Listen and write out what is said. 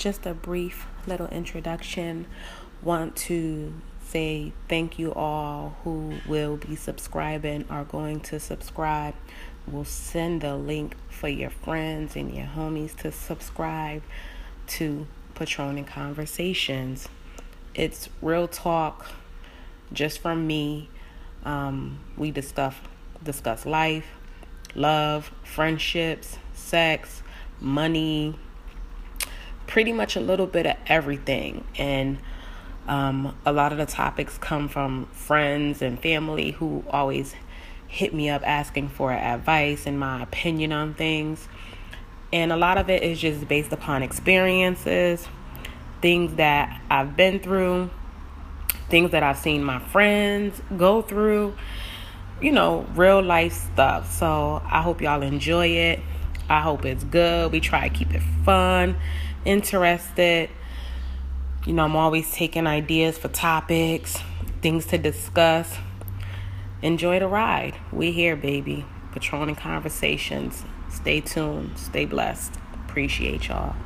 just a brief little introduction. Want to say thank you all who will be subscribing, are going to subscribe. We'll send the link for your friends and your homies to subscribe to Patroning Conversations. It's real talk just from me. Um, we discuss discuss life, love, friendships, sex, money, pretty much a little bit of everything. And um, a lot of the topics come from friends and family who always hit me up asking for advice and my opinion on things. And a lot of it is just based upon experiences, things that I've been through, things that I've seen my friends go through, you know, real life stuff. So I hope y'all enjoy it. I hope it's good. We try to keep it fun, interested. You know, I'm always taking ideas for topics, things to discuss. Enjoy the ride. We here, baby. Patroning conversations. Stay tuned. Stay blessed. Appreciate y'all.